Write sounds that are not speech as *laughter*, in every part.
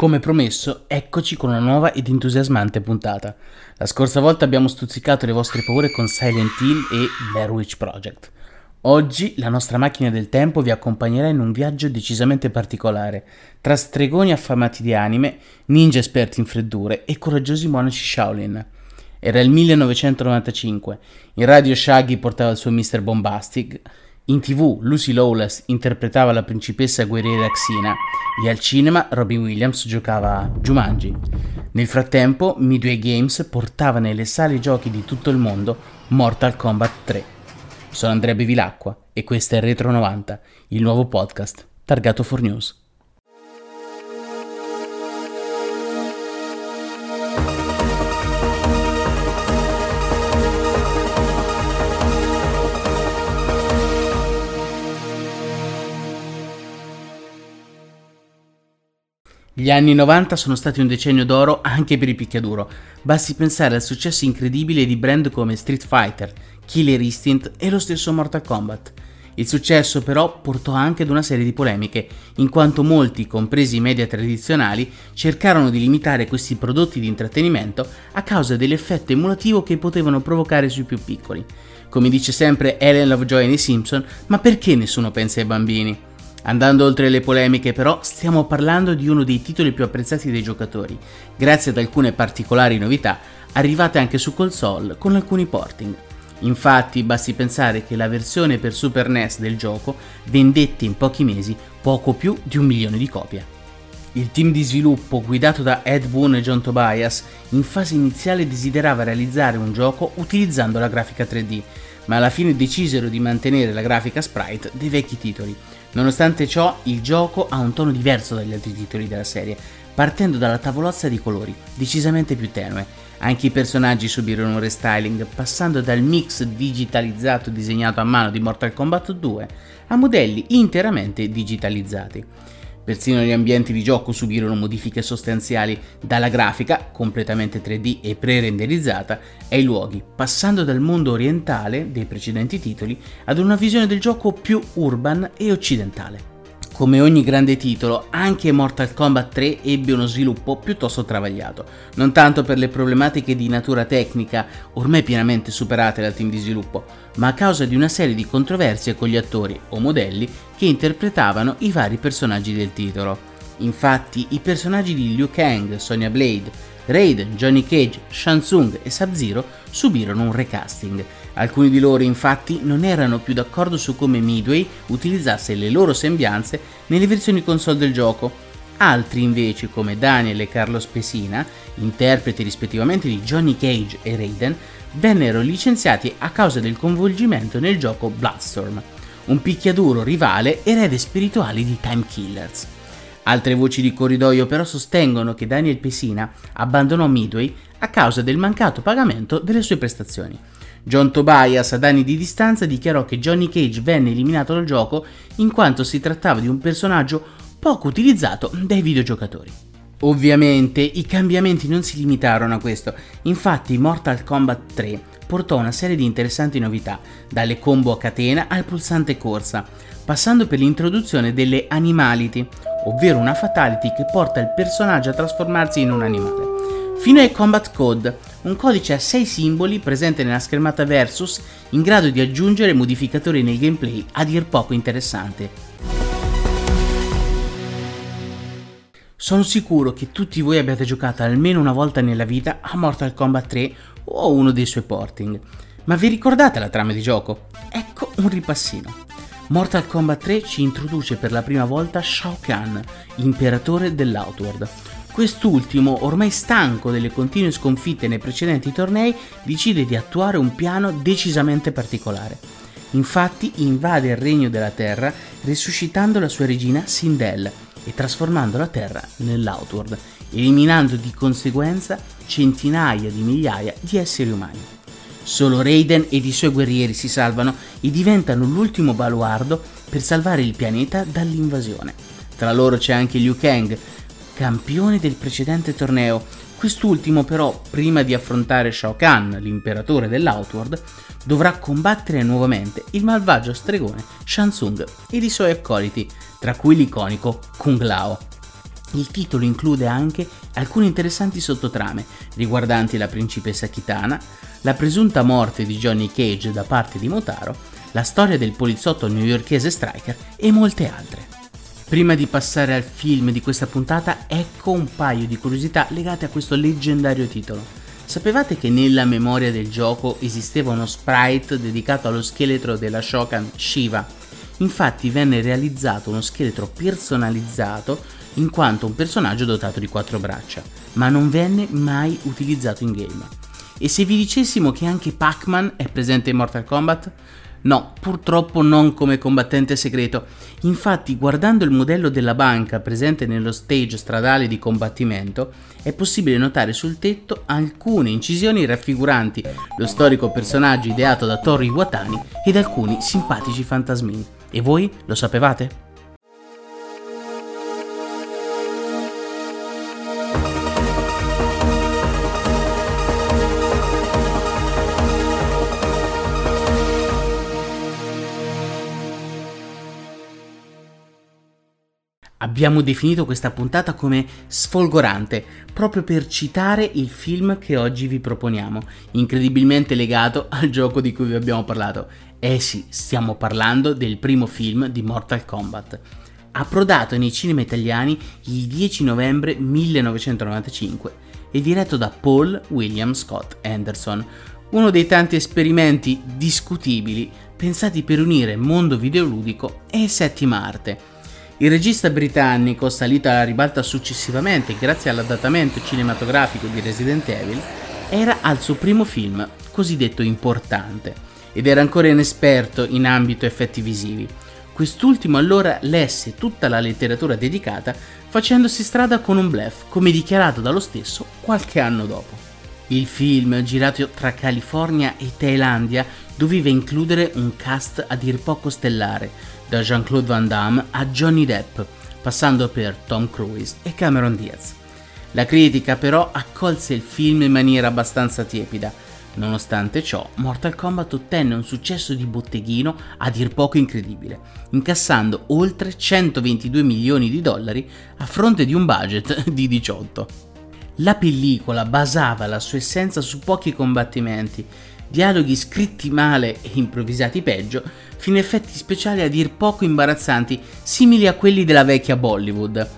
Come promesso, eccoci con una nuova ed entusiasmante puntata. La scorsa volta abbiamo stuzzicato le vostre paure con Silent Hill e Blair Witch Project. Oggi la nostra macchina del tempo vi accompagnerà in un viaggio decisamente particolare, tra stregoni affamati di anime, ninja esperti in freddure e coraggiosi monaci Shaolin. Era il 1995, in radio Shaggy portava il suo Mr. Bombastic, in tv Lucy Lawless interpretava la principessa guerriera Xena e al cinema Robin Williams giocava a Jumanji. Nel frattempo Midway Games portava nelle sale giochi di tutto il mondo Mortal Kombat 3. Sono Andrea Bevilacqua e questo è Retro 90, il nuovo podcast targato for News. Gli anni 90 sono stati un decennio d'oro anche per il picchiaduro, basti pensare al successo incredibile di brand come Street Fighter, Killer Instinct e lo stesso Mortal Kombat. Il successo però portò anche ad una serie di polemiche, in quanto molti, compresi i media tradizionali, cercarono di limitare questi prodotti di intrattenimento a causa dell'effetto emulativo che potevano provocare sui più piccoli. Come dice sempre Ellen Lovejoy nei Simpson, ma perché nessuno pensa ai bambini? Andando oltre le polemiche però, stiamo parlando di uno dei titoli più apprezzati dai giocatori, grazie ad alcune particolari novità arrivate anche su console con alcuni porting. Infatti basti pensare che la versione per Super NES del gioco vendette in pochi mesi poco più di un milione di copie. Il team di sviluppo guidato da Ed Boon e John Tobias in fase iniziale desiderava realizzare un gioco utilizzando la grafica 3D, ma alla fine decisero di mantenere la grafica sprite dei vecchi titoli, Nonostante ciò, il gioco ha un tono diverso dagli altri titoli della serie, partendo dalla tavolozza di colori, decisamente più tenue. Anche i personaggi subirono un restyling, passando dal mix digitalizzato disegnato a mano di Mortal Kombat 2 a modelli interamente digitalizzati. Persino gli ambienti di gioco subirono modifiche sostanziali dalla grafica, completamente 3D e pre-renderizzata, ai luoghi, passando dal mondo orientale dei precedenti titoli ad una visione del gioco più urban e occidentale. Come ogni grande titolo, anche Mortal Kombat 3 ebbe uno sviluppo piuttosto travagliato, non tanto per le problematiche di natura tecnica, ormai pienamente superate dal team di sviluppo, ma a causa di una serie di controversie con gli attori o modelli che interpretavano i vari personaggi del titolo. Infatti, i personaggi di Liu Kang, Sonya Blade, Raiden, Johnny Cage, Shansung e Sub-Zero subirono un recasting, Alcuni di loro infatti non erano più d'accordo su come Midway utilizzasse le loro sembianze nelle versioni console del gioco. Altri invece, come Daniel e Carlos Pesina, interpreti rispettivamente di Johnny Cage e Raiden, vennero licenziati a causa del coinvolgimento nel gioco Bloodstorm, un picchiaduro rivale erede spirituale di Time Killers. Altre voci di corridoio però sostengono che Daniel Pesina abbandonò Midway a causa del mancato pagamento delle sue prestazioni. John Tobias, ad anni di distanza, dichiarò che Johnny Cage venne eliminato dal gioco in quanto si trattava di un personaggio poco utilizzato dai videogiocatori. Ovviamente i cambiamenti non si limitarono a questo, infatti Mortal Kombat 3 portò una serie di interessanti novità, dalle combo a catena al pulsante corsa, passando per l'introduzione delle animality, ovvero una fatality che porta il personaggio a trasformarsi in un animale, fino ai combat code, un codice a 6 simboli presente nella schermata Versus in grado di aggiungere modificatori nel gameplay a dir poco interessante. Sono sicuro che tutti voi abbiate giocato almeno una volta nella vita a Mortal Kombat 3 o a uno dei suoi porting, ma vi ricordate la trama di gioco? Ecco un ripassino. Mortal Kombat 3 ci introduce per la prima volta Shao Kahn, imperatore dell'Outworld, Quest'ultimo, ormai stanco delle continue sconfitte nei precedenti tornei, decide di attuare un piano decisamente particolare. Infatti invade il regno della Terra risuscitando la sua regina Sindel e trasformando la Terra nell'Outworld, eliminando di conseguenza centinaia di migliaia di esseri umani. Solo Raiden ed i suoi guerrieri si salvano e diventano l'ultimo baluardo per salvare il pianeta dall'invasione. Tra loro c'è anche Liu Kang, campione del precedente torneo. Quest'ultimo però, prima di affrontare Shao Kahn, l'imperatore dell'Outworld, dovrà combattere nuovamente il malvagio stregone Shansung ed i suoi accoliti, tra cui l'iconico Kung Lao. Il titolo include anche alcune interessanti sottotrame riguardanti la principessa Kitana, la presunta morte di Johnny Cage da parte di Motaro, la storia del poliziotto newyorkese Striker e molte altre. Prima di passare al film di questa puntata, ecco un paio di curiosità legate a questo leggendario titolo. Sapevate che nella memoria del gioco esisteva uno sprite dedicato allo scheletro della Shokan Shiva? Infatti venne realizzato uno scheletro personalizzato in quanto un personaggio dotato di quattro braccia, ma non venne mai utilizzato in game. E se vi dicessimo che anche Pac-Man è presente in Mortal Kombat? No, purtroppo non come combattente segreto. Infatti, guardando il modello della banca presente nello stage stradale di combattimento, è possibile notare sul tetto alcune incisioni raffiguranti lo storico personaggio ideato da Tori Iwatani ed alcuni simpatici fantasmini. E voi lo sapevate? Abbiamo definito questa puntata come sfolgorante, proprio per citare il film che oggi vi proponiamo, incredibilmente legato al gioco di cui vi abbiamo parlato. Eh sì, stiamo parlando del primo film di Mortal Kombat. Approdato nei cinema italiani il 10 novembre 1995 e diretto da Paul William Scott Anderson, uno dei tanti esperimenti discutibili pensati per unire mondo videoludico e settima arte il regista britannico, salito alla ribalta successivamente grazie all'adattamento cinematografico di Resident Evil, era al suo primo film, cosiddetto importante, ed era ancora inesperto in ambito effetti visivi. Quest'ultimo allora lesse tutta la letteratura dedicata facendosi strada con un bluff, come dichiarato dallo stesso qualche anno dopo. Il film, girato tra California e Thailandia, doveva includere un cast a dir poco stellare, da Jean-Claude Van Damme a Johnny Depp, passando per Tom Cruise e Cameron Diaz. La critica però accolse il film in maniera abbastanza tiepida. Nonostante ciò, Mortal Kombat ottenne un successo di botteghino a dir poco incredibile, incassando oltre 122 milioni di dollari a fronte di un budget *laughs* di 18. La pellicola basava la sua essenza su pochi combattimenti, dialoghi scritti male e improvvisati peggio, fino a effetti speciali a dir poco imbarazzanti, simili a quelli della vecchia Bollywood.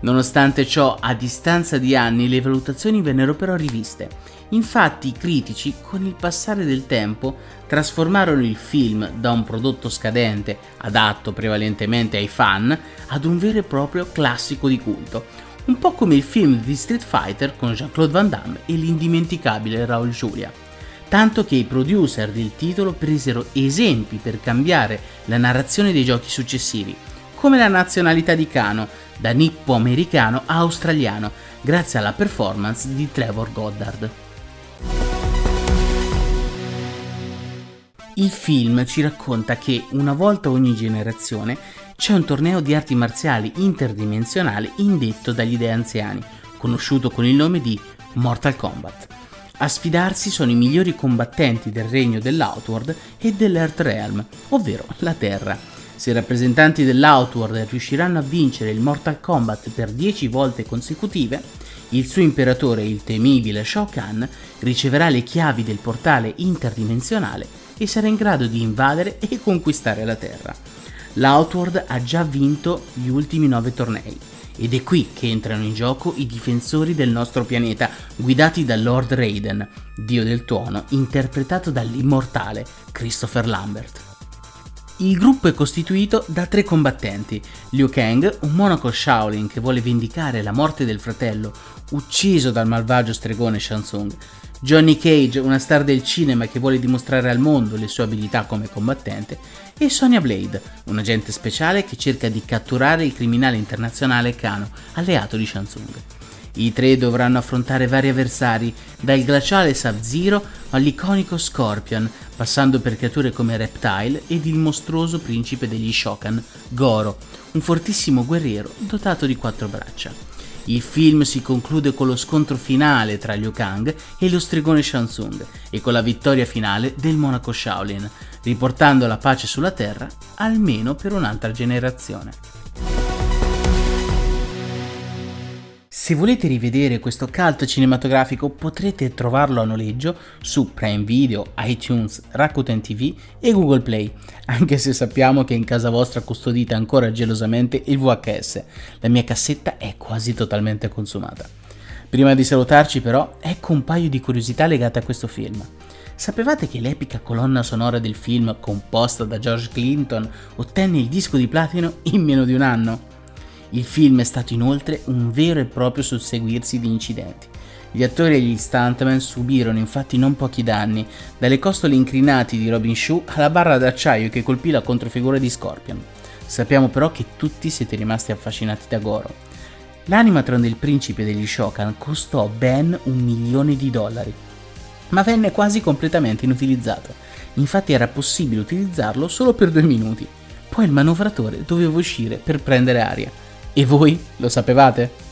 Nonostante ciò, a distanza di anni le valutazioni vennero però riviste. Infatti i critici, con il passare del tempo, trasformarono il film da un prodotto scadente, adatto prevalentemente ai fan, ad un vero e proprio classico di culto, un po' come il film di Street Fighter con Jean-Claude Van Damme e l'indimenticabile Raul Julia tanto che i producer del titolo presero esempi per cambiare la narrazione dei giochi successivi, come la nazionalità di Kano, da nippo-americano a australiano, grazie alla performance di Trevor Goddard. Il film ci racconta che una volta ogni generazione c'è un torneo di arti marziali interdimensionale indetto dagli dei anziani, conosciuto con il nome di Mortal Kombat. A sfidarsi sono i migliori combattenti del regno dell'Outworld e dell'Earthrealm, ovvero la Terra. Se i rappresentanti dell'Outworld riusciranno a vincere il Mortal Kombat per 10 volte consecutive, il suo imperatore, il temibile Shao Kahn, riceverà le chiavi del portale interdimensionale e sarà in grado di invadere e conquistare la Terra. L'Outworld ha già vinto gli ultimi 9 tornei ed è qui che entrano in gioco i difensori del nostro pianeta, guidati da Lord Raiden, dio del tuono, interpretato dall'immortale Christopher Lambert. Il gruppo è costituito da tre combattenti, Liu Kang, un monaco Shaolin che vuole vendicare la morte del fratello ucciso dal malvagio stregone Shansung, Johnny Cage, una star del cinema che vuole dimostrare al mondo le sue abilità come combattente, e Sonya Blade, un agente speciale che cerca di catturare il criminale internazionale Kano, alleato di Shansung. I tre dovranno affrontare vari avversari, dal glaciale Sub-Zero all'iconico Scorpion, passando per creature come Reptile ed il mostruoso principe degli Shokan, Goro, un fortissimo guerriero dotato di quattro braccia. Il film si conclude con lo scontro finale tra Liu Kang e lo stregone Shansung e con la vittoria finale del monaco Shaolin, riportando la pace sulla Terra almeno per un'altra generazione. Se volete rivedere questo cult cinematografico potrete trovarlo a noleggio su Prime Video, iTunes, Rakuten TV e Google Play, anche se sappiamo che in casa vostra custodite ancora gelosamente il VHS. La mia cassetta è quasi totalmente consumata. Prima di salutarci però, ecco un paio di curiosità legate a questo film. Sapevate che l'epica colonna sonora del film, composta da George Clinton, ottenne il disco di platino in meno di un anno? Il film è stato inoltre un vero e proprio susseguirsi di incidenti. Gli attori e gli stuntman subirono infatti non pochi danni, dalle costole incrinati di Robin Shue alla barra d'acciaio che colpì la controfigura di Scorpion. Sappiamo però che tutti siete rimasti affascinati da Goro. L'animatron del principe degli Shokan costò ben un milione di dollari, ma venne quasi completamente inutilizzato. Infatti era possibile utilizzarlo solo per due minuti. Poi il manovratore doveva uscire per prendere aria. E voi lo sapevate?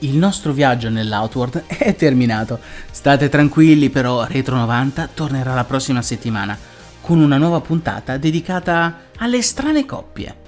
Il nostro viaggio nell'Outward *laughs* è terminato. State tranquilli però, Retro 90 tornerà la prossima settimana con una nuova puntata dedicata alle strane coppie.